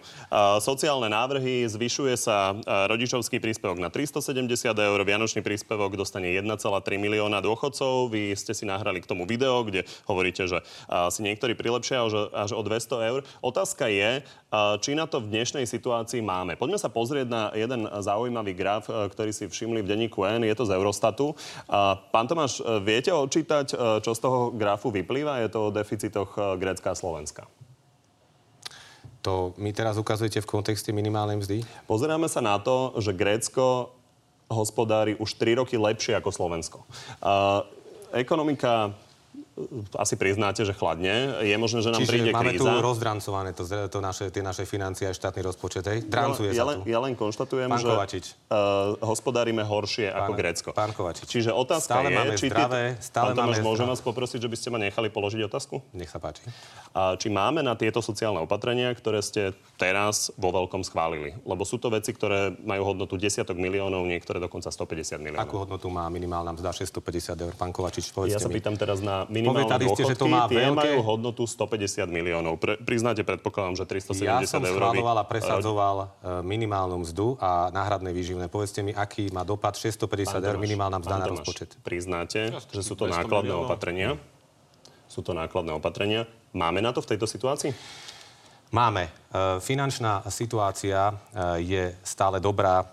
Sociálne návrhy, zvyšuje sa rodičovský príspevok na 370 eur, vianočný príspevok dostane 1,3 milióna dôchodcov. Vy ste si nahrali k tomu video, kde hovoríte, že si niektorí prilepšia až o 200 eur. Otázka je, či na to v dnešnej situácii máme. Poďme sa pozrieť na jeden zaujímavý graf, e, ktorý si všimli v denníku N. Je to z Eurostatu. Pán Tomáš, e, viete odčítať, čo z toho grafu vyplýva? Je to o deficitoch Grécka a Slovenska. To mi teraz ukazujete v kontexte minimálnej mzdy? Pozeráme sa na to, že Grécko hospodári už 3 roky lepšie ako Slovensko. Ekonomika asi priznáte, že chladne. Je možné, že nám Čiže príde máme kríza. tu rozdrancované to, to naše, tie naše financie a štátny rozpočet. Hej? Drancuje ja, sa len, tu. Ja len konštatujem, pán že uh, hospodárime horšie pán, ako Grécko. Pán Kovačič. Čiže otázka stále je, máme či zdravé, stále pán Tomáš, môžem vás poprosiť, že by ste ma nechali položiť otázku? Nech sa páči. A či máme na tieto sociálne opatrenia, ktoré ste teraz vo veľkom schválili? Lebo sú to veci, ktoré majú hodnotu desiatok miliónov, niektoré dokonca 150 miliónov. Akú hodnotu má minimálna mzda 650 eur? Pán Kovačič, Ja sa pýtam teraz na minimálne dôchodky to má tie veľké... majú hodnotu 150 miliónov. Pre, priznáte, predpokladám, že 370 eur. Ja som schváloval a presadzoval e, minimálnu mzdu a náhradné výživné. Povedzte mi, aký má dopad 650 eur minimálna mzda na rozpočet. Priznáte, že sú to nákladné opatrenia? Sú to nákladné opatrenia. Máme na to v tejto situácii? Máme. E, finančná situácia e, je stále dobrá. E,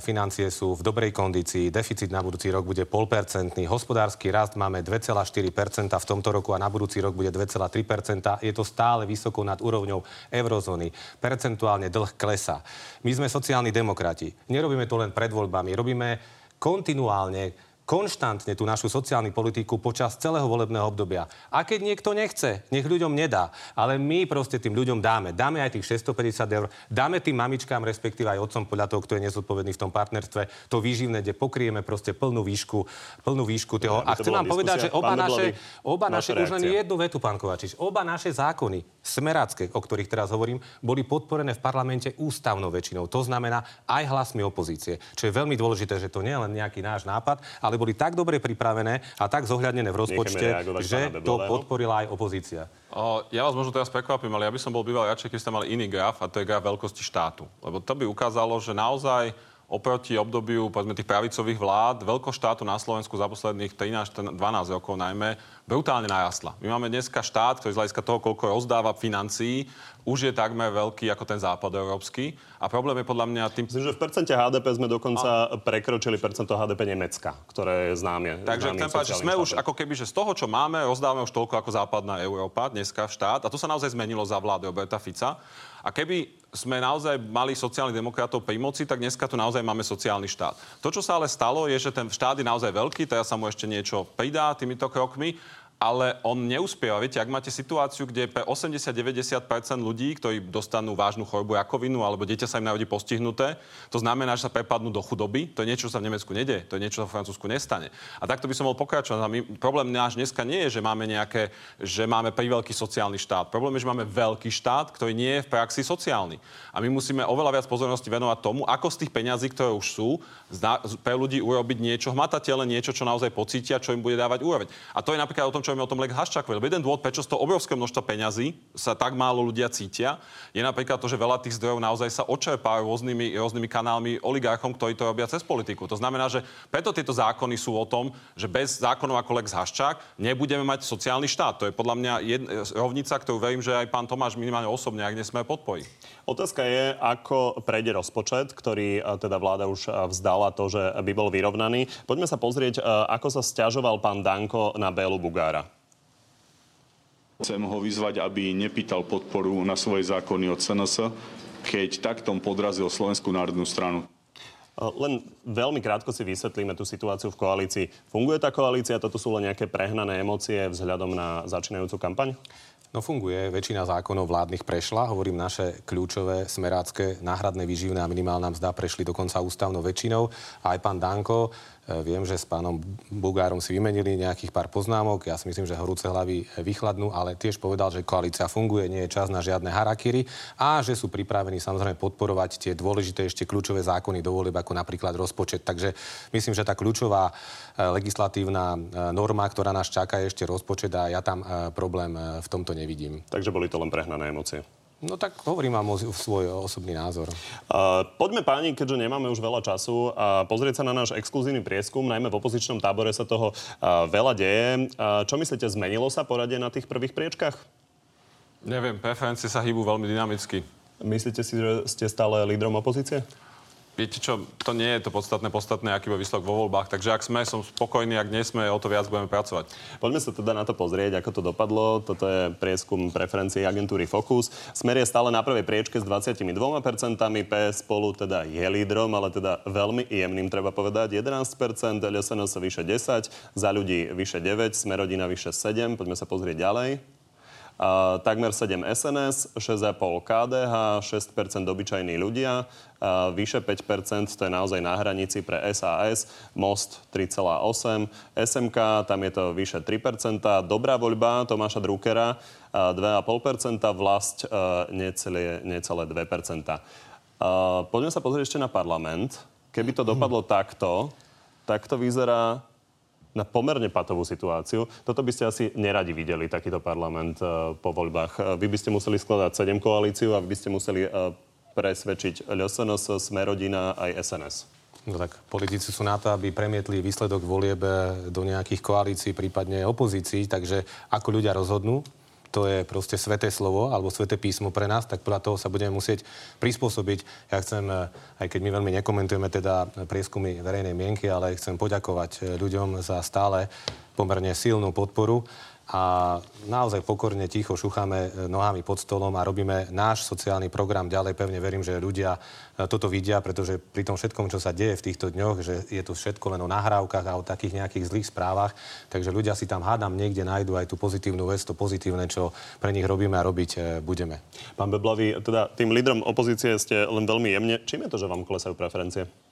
financie sú v dobrej kondícii. Deficit na budúci rok bude polpercentný. Hospodársky rast máme 2,4% v tomto roku a na budúci rok bude 2,3%. Je to stále vysoko nad úrovňou eurozóny. Percentuálne dlh klesa. My sme sociálni demokrati. Nerobíme to len pred voľbami. Robíme kontinuálne konštantne tú našu sociálnu politiku počas celého volebného obdobia. A keď niekto nechce, nech ľuďom nedá. Ale my proste tým ľuďom dáme. Dáme aj tých 650 eur, dáme tým mamičkám, respektíve aj otcom podľa toho, kto je nezodpovedný v tom partnerstve, to výživné, kde pokrieme proste plnú výšku, plnú výšku toho. A chcem vám povedať, že oba naše, oba naše už len jednu vetu, pán Kovačič, oba naše zákony, smerácké, o ktorých teraz hovorím, boli podporené v parlamente ústavnou väčšinou. To znamená aj hlasmi opozície. Čo je veľmi dôležité, že to nie je len nejaký náš nápad, ale boli tak dobre pripravené a tak zohľadnené v rozpočte, že to podporila aj opozícia. O, ja vás možno teraz prekvapím, ale ja by som bol býval radšej, keby ste mali iný graf, a to je graf veľkosti štátu. Lebo to by ukázalo, že naozaj oproti obdobiu povedzme, tých pravicových vlád veľkoštátu na Slovensku za posledných 13-12 rokov najmä brutálne narastla. My máme dneska štát, ktorý z hľadiska toho, koľko rozdáva financií, už je takmer veľký ako ten západ európsky. A problém je podľa mňa tým... Myslím, že v percente HDP sme dokonca a... prekročili percento HDP Nemecka, ktoré je známe. Takže páč, že sme štátom. už ako keby, že z toho, čo máme, rozdávame už toľko ako západná Európa, dneska štát. A to sa naozaj zmenilo za vlády Roberta Fica. A keby sme naozaj mali sociálnych demokratov pri moci, tak dneska tu naozaj máme sociálny štát. To, čo sa ale stalo, je, že ten štát je naozaj veľký, teraz sa mu ešte niečo pridá týmito krokmi ale on neúspieva. Viete, ak máte situáciu, kde pre 80-90% ľudí, ktorí dostanú vážnu chorobu rakovinu alebo dieťa sa im narodí postihnuté, to znamená, že sa prepadnú do chudoby. To je niečo, čo sa v Nemecku nedie, to je niečo, čo sa v Francúzsku nestane. A takto by som mohol pokračovať. A my, problém náš dneska nie je, že máme nejaké, že máme veľký sociálny štát. Problém je, že máme veľký štát, ktorý nie je v praxi sociálny. A my musíme oveľa viac pozornosti venovať tomu, ako z tých peňazí, ktoré už sú, pre ľudí urobiť niečo hmatateľné, niečo, čo naozaj pocítia, čo im bude dávať úroveň. A to je napríklad o tom, čo o tom Lex Haščákovi. Lebo jeden dôvod, prečo z toho obrovské množstva peňazí sa tak málo ľudia cítia, je napríklad to, že veľa tých zdrojov naozaj sa očerpá rôznymi, rôznymi kanálmi oligarchom, ktorí to robia cez politiku. To znamená, že preto tieto zákony sú o tom, že bez zákonov ako Lex Haščák nebudeme mať sociálny štát. To je podľa mňa jed, rovnica, ktorú verím, že aj pán Tomáš minimálne osobne, ak nesme podporí. Otázka je, ako prejde rozpočet, ktorý teda vláda už vzdala to, že by bol vyrovnaný. Poďme sa pozrieť, ako sa stiažoval pán Danko na Bélu Bugára. Chcem ho vyzvať, aby nepýtal podporu na svoje zákony od SNS, keď takto podrazil Slovenskú národnú stranu. Len veľmi krátko si vysvetlíme tú situáciu v koalícii. Funguje tá koalícia? Toto sú len nejaké prehnané emócie vzhľadom na začínajúcu kampaň? No funguje, väčšina zákonov vládnych prešla, hovorím naše kľúčové smerácké náhradné výživné a minimálna mzda prešli dokonca ústavnou väčšinou. A aj pán Danko viem, že s pánom Bugárom si vymenili nejakých pár poznámok. Ja si myslím, že horúce hlavy vychladnú, ale tiež povedal, že koalícia funguje, nie je čas na žiadne harakiry a že sú pripravení samozrejme podporovať tie dôležité ešte kľúčové zákony do volieb, ako napríklad rozpočet. Takže myslím, že tá kľúčová e, legislatívna norma, ktorá nás čaká, je ešte rozpočet a ja tam problém v tomto nevidím. Takže boli to len prehnané emócie. No tak hovorím vám o svoj osobný názor. Uh, poďme páni, keďže nemáme už veľa času, uh, pozrieť sa na náš exkluzívny prieskum. Najmä v opozičnom tábore sa toho uh, veľa deje. Uh, čo myslíte, zmenilo sa poradie na tých prvých priečkách? Neviem, preferencie sa hýbu veľmi dynamicky. Myslíte si, že ste stále lídrom opozície? Viete čo, to nie je to podstatné, podstatné, aký bude výsledok vo voľbách. Takže ak sme, som spokojný, ak nie sme, o to viac budeme pracovať. Poďme sa teda na to pozrieť, ako to dopadlo. Toto je prieskum preferencií agentúry Focus. Smer je stále na prvej priečke s 22%, PS spolu teda je lídrom, ale teda veľmi jemným treba povedať. 11%, LSNS vyše 10, za ľudí vyše 9, Smerodina vyše 7. Poďme sa pozrieť ďalej. Uh, takmer 7 SNS, 6,5 KDH, 6% obyčajní ľudia, uh, vyše 5%, to je naozaj na hranici pre SAS, Most 3,8, SMK, tam je to vyše 3%, dobrá voľba Tomáša Druckera uh, 2,5%, vlast uh, necelé, necelé 2%. Uh, poďme sa pozrieť ešte na parlament. Keby to dopadlo takto, tak to vyzerá na pomerne patovú situáciu. Toto by ste asi neradi videli, takýto parlament uh, po voľbách. Uh, vy by ste museli skladať 7 koalíciu a vy by ste museli uh, presvedčiť LSNS, Smerodina aj SNS. No tak politici sú na to, aby premietli výsledok volieb do nejakých koalícií, prípadne opozícií, takže ako ľudia rozhodnú, to je proste sveté slovo alebo sveté písmo pre nás, tak podľa toho sa budeme musieť prispôsobiť. Ja chcem, eh, aj keď my veľmi nekomentujeme teda prieskumy verejnej mienky, ale chcem poďakovať eh, ľuďom za stále pomerne silnú podporu a naozaj pokorne, ticho šucháme e, nohami pod stolom a robíme náš sociálny program ďalej. Pevne verím, že ľudia e, toto vidia, pretože pri tom všetkom, čo sa deje v týchto dňoch, že je to všetko len o nahrávkach a o takých nejakých zlých správach, takže ľudia si tam hádam niekde nájdu aj tú pozitívnu vec, to pozitívne, čo pre nich robíme a robiť e, budeme. Pán Beblavý, teda tým lídrom opozície ste len veľmi jemne. Čím je to, že vám klesajú preferencie?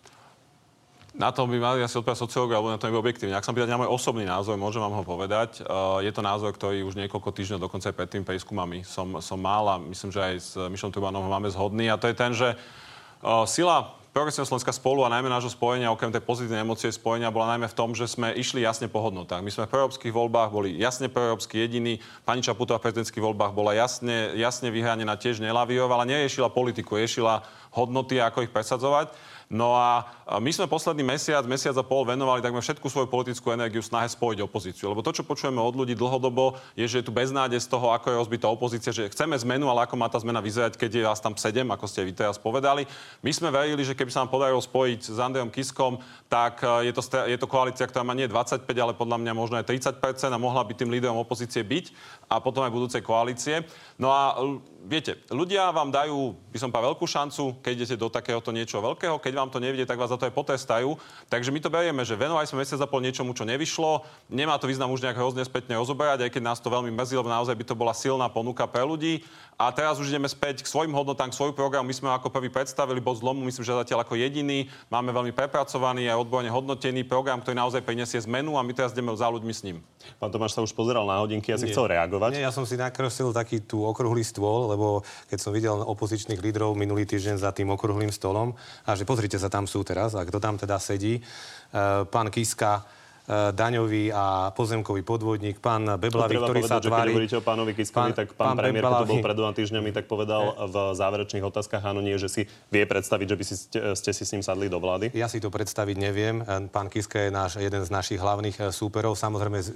Na to by mali asi odpovedať sociológ, alebo na to je objektívne. Ak sa pýtať na môj osobný názor, môžem vám ho povedať. Uh, je to názor, ktorý už niekoľko týždňov, dokonca aj pred tým prieskumami som, som mal a myslím, že aj s Mišom Turbanom ho máme zhodný. A to je ten, že uh, sila Progresívna Slovenska spolu a najmä nášho spojenia, okrem tej pozitívnej emócie spojenia, bola najmä v tom, že sme išli jasne po hodnotách. My sme v preeurópskych voľbách boli jasne preeurópsky jediní. Pani Čaputová v prezidentských voľbách bola jasne, jasne vyhranená, tiež nelaviovala, neriešila politiku, riešila hodnoty ako ich presadzovať. No a my sme posledný mesiac, mesiac a pol venovali takmer všetku svoju politickú energiu snahe spojiť opozíciu. Lebo to, čo počujeme od ľudí dlhodobo, je, že je tu beznádej z toho, ako je rozbitá opozícia, že chceme zmenu, ale ako má tá zmena vyzerať, keď je vás tam 7, ako ste vy teraz povedali. My sme verili, že keby sa nám podarilo spojiť s Andrejom Kiskom, tak e, je to, je to koalícia, ktorá má nie 25, ale podľa mňa možno aj 30% a mohla by tým líderom opozície byť a potom aj budúcej koalície. No a viete, ľudia vám dajú, by som povedal, veľkú šancu, keď idete do takéhoto niečo veľkého. Keď vám to nevidie, tak vás za to aj potrestajú. Takže my to berieme, že venovali sme mesiac a pol niečomu, čo nevyšlo. Nemá to význam už nejak hrozne spätne rozoberať, aj keď nás to veľmi mrzí, lebo naozaj by to bola silná ponuka pre ľudí. A teraz už ideme späť k svojim hodnotám, k svojmu programu. My sme ho ako prvý predstavili, bod zlomu, myslím, že zatiaľ ako jediný. Máme veľmi prepracovaný a odborne hodnotený program, ktorý naozaj prinesie zmenu a my teraz ideme za ľuďmi s ním. Pán Tomáš sa už pozeral na hodinky, ja si chcel reagovať. Nie, ja som si nakreslil taký tú okrúhly stôl, lebo keď som videl opozičných lídrov minulý týždeň za tým okrúhlym stolom, a že pozrite sa, tam sú teraz, a kto tam teda sedí, uh, pán Kiska, daňový a pozemkový podvodník, pán Beblavý, ktorý povedať, sa tvári... Keď hovoríte o pánovi Kiskovi, tak pán, pán premiér, Beblavý... to bol pred dvoma týždňami, tak povedal v záverečných otázkach, áno, nie, že si vie predstaviť, že by si, ste, si s ním sadli do vlády? Ja si to predstaviť neviem. E, pán Kiska je náš, jeden z našich hlavných súperov. Samozrejme, s,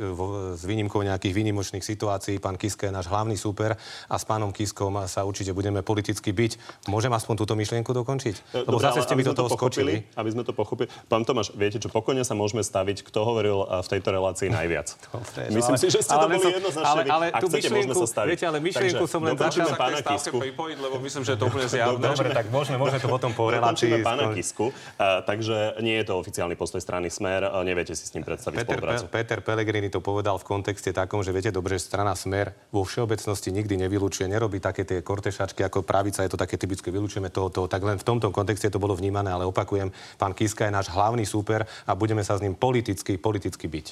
s výnimkou nejakých výnimočných situácií, pán Kiska je náš hlavný súper a s pánom Kiskom sa určite budeme politicky byť. Môžem aspoň túto myšlienku dokončiť? Lebo Dobre, zase ste mi do toho skočili. Aby sme to pochopili. Pán Tomáš, viete čo, pokojne sa môžeme staviť, kto hovoril v tejto relácii najviac. Dobre, Myslím ale, si, že ste to boli jednoznačne. Ale, ale Ak chcete, môžeme sa staviť. Viete, ale myšlienku som len začal. pána Kisku. Pripojiť, lebo myslím, že je to úplne zjavné. Dobre, tak môžeme, môžeme to potom po relácii. pána Kisku. Uh, takže nie je to oficiálny postoj strany Smer. Uh, neviete si s ním predstaviť Peter, spoluprácu. Pe- Peter Pellegrini to povedal v kontexte takom, že viete dobre, že strana Smer vo všeobecnosti nikdy nevylučuje, nerobí také tie kortešačky ako pravica, je to také typické, vylúčujeme toho, toho. Tak len v tomto kontexte to bolo vnímané, ale opakujem, pán Kiska je náš hlavný súper a budeme sa s ním politicky, politicky byť.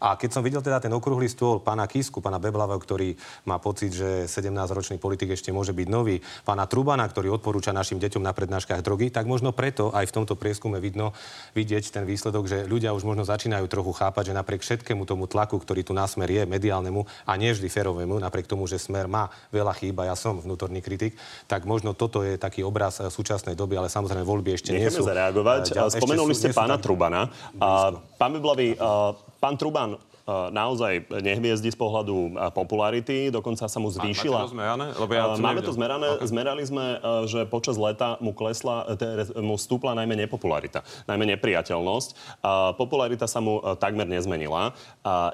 A keď som videl teda ten okrúhly stôl pána Kisku, pána Beblava, ktorý má pocit, že 17-ročný politik ešte môže byť nový, pána Trubana, ktorý odporúča našim deťom na prednáškach drogy, tak možno preto aj v tomto prieskume vidno vidieť ten výsledok, že ľudia už možno začínajú trochu chápať, že napriek všetkému tomu tlaku, ktorý tu na smer je, mediálnemu a nie vždy ferovému, napriek tomu, že smer má veľa chýb a ja som vnútorný kritik, tak možno toto je taký obraz súčasnej doby, ale samozrejme voľby ešte Necháme nie sú. zareagovať. Ďal, Spomenuli ste pána Trubana. A, pán Beblavý, pán Truban naozaj nehviezdi z pohľadu popularity, dokonca sa mu zvýšila. Máme to zmerané? Lebo ja to Máme to zmerané. Okay. Zmerali sme, že počas leta mu klesla, mu stúpla najmä nepopularita, najmä nepriateľnosť. Popularita sa mu takmer nezmenila.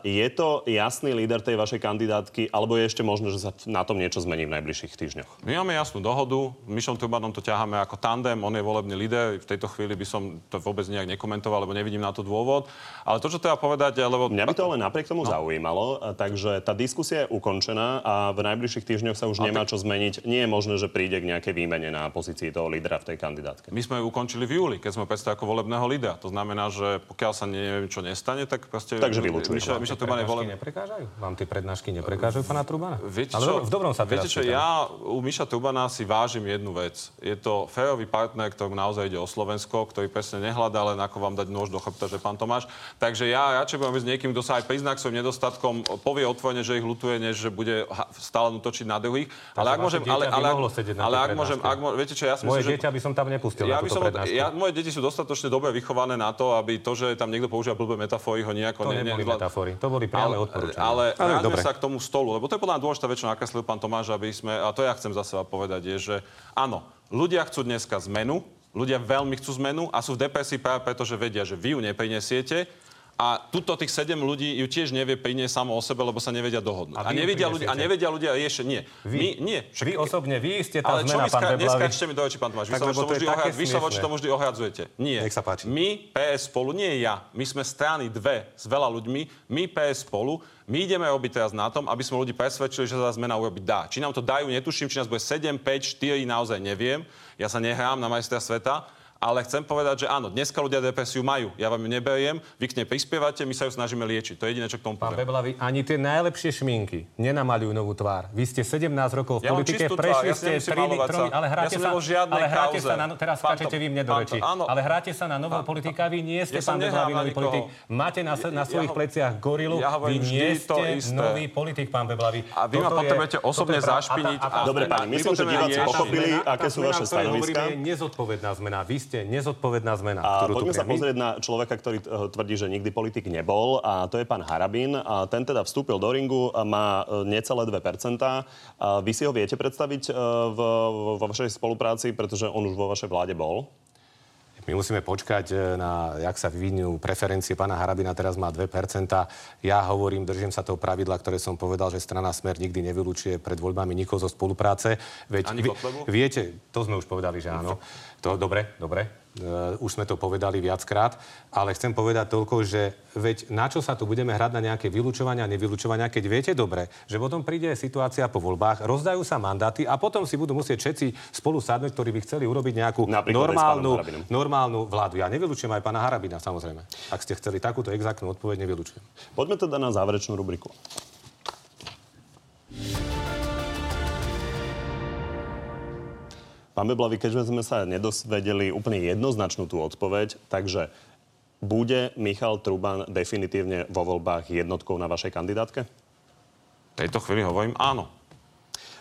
Je to jasný líder tej vašej kandidátky, alebo je ešte možné, že sa na tom niečo zmení v najbližších týždňoch? My máme jasnú dohodu. Myšom Trubanom to ťaháme ako tandem. On je volebný líder. V tejto chvíli by som to vôbec nejak nekomentoval, lebo nevidím na to dôvod. Ale to, čo treba povedať, lebo... Mňa by to ale napriek tomu no. zaujímalo. Takže tá diskusia je ukončená a v najbližších týždňoch sa už a nemá čo zmeniť. Nie je možné, že príde k nejakej výmene na pozícii toho lídra v tej kandidátke. My sme ju ukončili v júli, keď sme predstavili ako volebného lídra. To znamená, že pokiaľ sa neviem, čo nestane, tak proste... Takže vylúčujete. Miša, Miša Truban je voleb... neprekážajú? Vám tie prednášky neprekážajú pána Trubana? Viete čo, v dobrom sa Viete čo, ja u Miša Trubana si vážim jednu vec. Je to férový partner, ktorý naozaj ide o Slovensko, ktorý presne nehľadá len ako vám dať nôž do chrbta, že pán Tomáš. Takže ja radšej budem s niekým, kto sa aj prizná k svojim nedostatkom, povie otvorene, že ich lutuje, než že bude stále točiť na druhých. Ale ak môžem, ale, ale, ale ak môžem, ak môžem, viete čo, ja si Moje myslím, dieťa by som tam nepustil ja na som, ja, Moje deti sú dostatočne dobre vychované na to, aby to, že tam niekto používa blbé metafory, ho nejako... To ne, neboli metafory, to boli priame odporúčania. Ale, ale, ale sa k tomu stolu, lebo to je podľa mňa dôležitá vec, čo nakreslil pán Tomáš, aby sme, a to ja chcem za seba povedať, je, že áno, ľudia chcú dneska zmenu, ľudia veľmi chcú zmenu a sú v depresii práve preto, že vedia, že vy ju neprinesiete a tuto tých sedem ľudí ju tiež nevie priniesť samo o sebe, lebo sa nevedia dohodnúť. A, a nevedia, ľudia, a nevedia ľudia ešte nie. Vy, My, nie. Však, vy osobne, vy ste tá ale zmena, čo pán Neskáčte mi do očí, pán Tomáš. Vy, sa, to vždy ohľad, vy sa voči tomu vždy ohľadzujete. Nie. Nech sa páči. My, PS spolu, nie ja. My sme strany dve s veľa ľuďmi. My, PS spolu, my ideme robiť teraz na tom, aby sme ľudí presvedčili, že sa zmena urobiť dá. Či nám to dajú, netuším, či nás bude 7, 5, 4, naozaj neviem. Ja sa nehrám na majstra sveta ale chcem povedať, že áno, dneska ľudia depresiu majú. Ja vám ju neberiem, vy k nej prispievate, my sa ju snažíme liečiť. To je jediné, čo k tomu poviem. Pán Beblavy, ani tie najlepšie šminky nenamalujú novú tvár. Vy ste 17 rokov v ja politike, prešli ja ste 3 tromy, ale hráte ja sa, ale hráte kauze. sa na, teraz skáčete vy mne do reči, ale hráte sa na nového politika, vy nie ste, ja pán Beblavy, nový politik. Máte na, na svojich pleciach gorilu, vy nie ste nový politik, pán Beblavy. A vy ma potrebujete osobne zašpiniť. Dobre, pani, myslím, že diváci pochopili, aké sú vaše stanoviská. je nezodpovedná zmena. Vy ste proste nezodpovedná zmena, A ktorú tu poďme sa priamy- pozrieť na človeka, ktorý eh, tvrdí, že nikdy politik nebol a to je pán Harabin. A ten teda vstúpil do ringu má eh, necelé 2%. A vy si ho viete predstaviť eh, v, vo vašej spolupráci, pretože on už vo vašej vláde bol? My musíme počkať e, na, jak sa vyvinú preferencie. Pána Harabina teraz má 2%. Ja hovorím, držím sa toho pravidla, ktoré som povedal, že strana Smer nikdy nevylučuje pred voľbami nikoho zo spolupráce. Veď Ani vy, viete, to sme už povedali, že áno. To, dobre, dobre. Uh, už sme to povedali viackrát, ale chcem povedať toľko, že veď na čo sa tu budeme hrať na nejaké vylúčovania a nevylučovania, keď viete dobre, že potom príde situácia po voľbách, rozdajú sa mandáty a potom si budú musieť všetci spolu sadnúť, ktorí by chceli urobiť nejakú Napríklad normálnu, normálnu vládu. Ja nevylučujem aj pána Harabina, samozrejme. Ak ste chceli takúto exaktnú odpoveď, nevylučujem. Poďme teda na záverečnú rubriku. Pán Beblavy, keďže sme sa nedosvedeli úplne jednoznačnú tú odpoveď, takže bude Michal Truban definitívne vo voľbách jednotkou na vašej kandidátke? V tejto chvíli hovorím áno.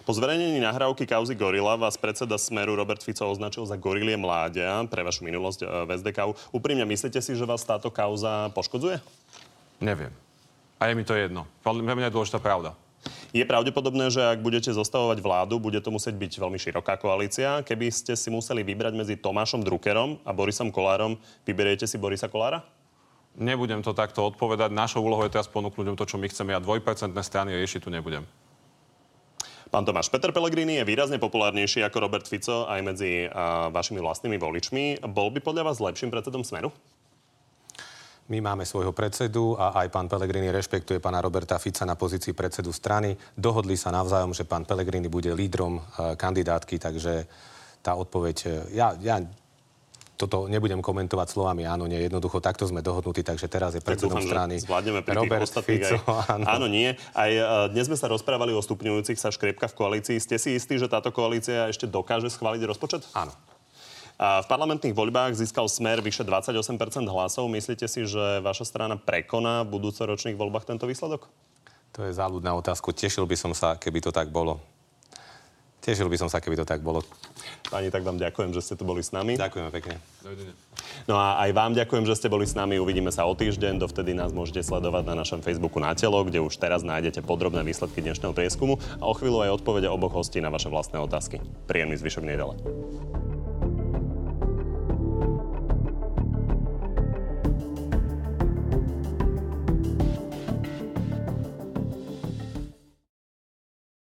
Po zverejnení nahrávky kauzy Gorila vás predseda Smeru Robert Fico označil za gorilie mládia pre vašu minulosť e, v SDK. Úprimne, myslíte si, že vás táto kauza poškodzuje? Neviem. A je mi to jedno. Pre mňa je dôležitá pravda. Je pravdepodobné, že ak budete zostavovať vládu, bude to musieť byť veľmi široká koalícia. Keby ste si museli vybrať medzi Tomášom Druckerom a Borisom Kolárom, vyberiete si Borisa Kolára? Nebudem to takto odpovedať. Našou úlohou je teraz ponúknuť to, čo my chceme. Ja dvojpercentné strany riešiť tu nebudem. Pán Tomáš, Peter Pellegrini je výrazne populárnejší ako Robert Fico aj medzi a, vašimi vlastnými voličmi. Bol by podľa vás lepším predsedom Smeru? My máme svojho predsedu a aj pán Pellegrini rešpektuje pána Roberta Fica na pozícii predsedu strany. Dohodli sa navzájom, že pán Pellegrini bude lídrom e, kandidátky, takže tá odpoveď... e, Ja, ja toto nebudem komentovať slovami áno, nie. Jednoducho takto sme dohodnutí, takže teraz je Tak predsedom dúfam, strany zvládneme pri Robert Fico. aj... Áno. Áno, nie. Aj uh, dnes sme sa rozprávali o stupňujúcich sa škriepkach v koalícii. Ste si istí, že táto koalícia ešte dokáže schváliť rozpočet? Áno. A v parlamentných voľbách získal Smer vyše 28% hlasov. Myslíte si, že vaša strana prekoná v budúcoročných voľbách tento výsledok? To je záľudná otázka. Tešil by som sa, keby to tak bolo. Tešil by som sa, keby to tak bolo. Pani, tak vám ďakujem, že ste tu boli s nami. Ďakujeme pekne. Dovidenia. No a aj vám ďakujem, že ste boli s nami. Uvidíme sa o týždeň. Dovtedy nás môžete sledovať na našom Facebooku na telo, kde už teraz nájdete podrobné výsledky dnešného prieskumu a o chvíľu aj odpovede oboch hostí na vaše vlastné otázky. Príjemný zvyšok nedele.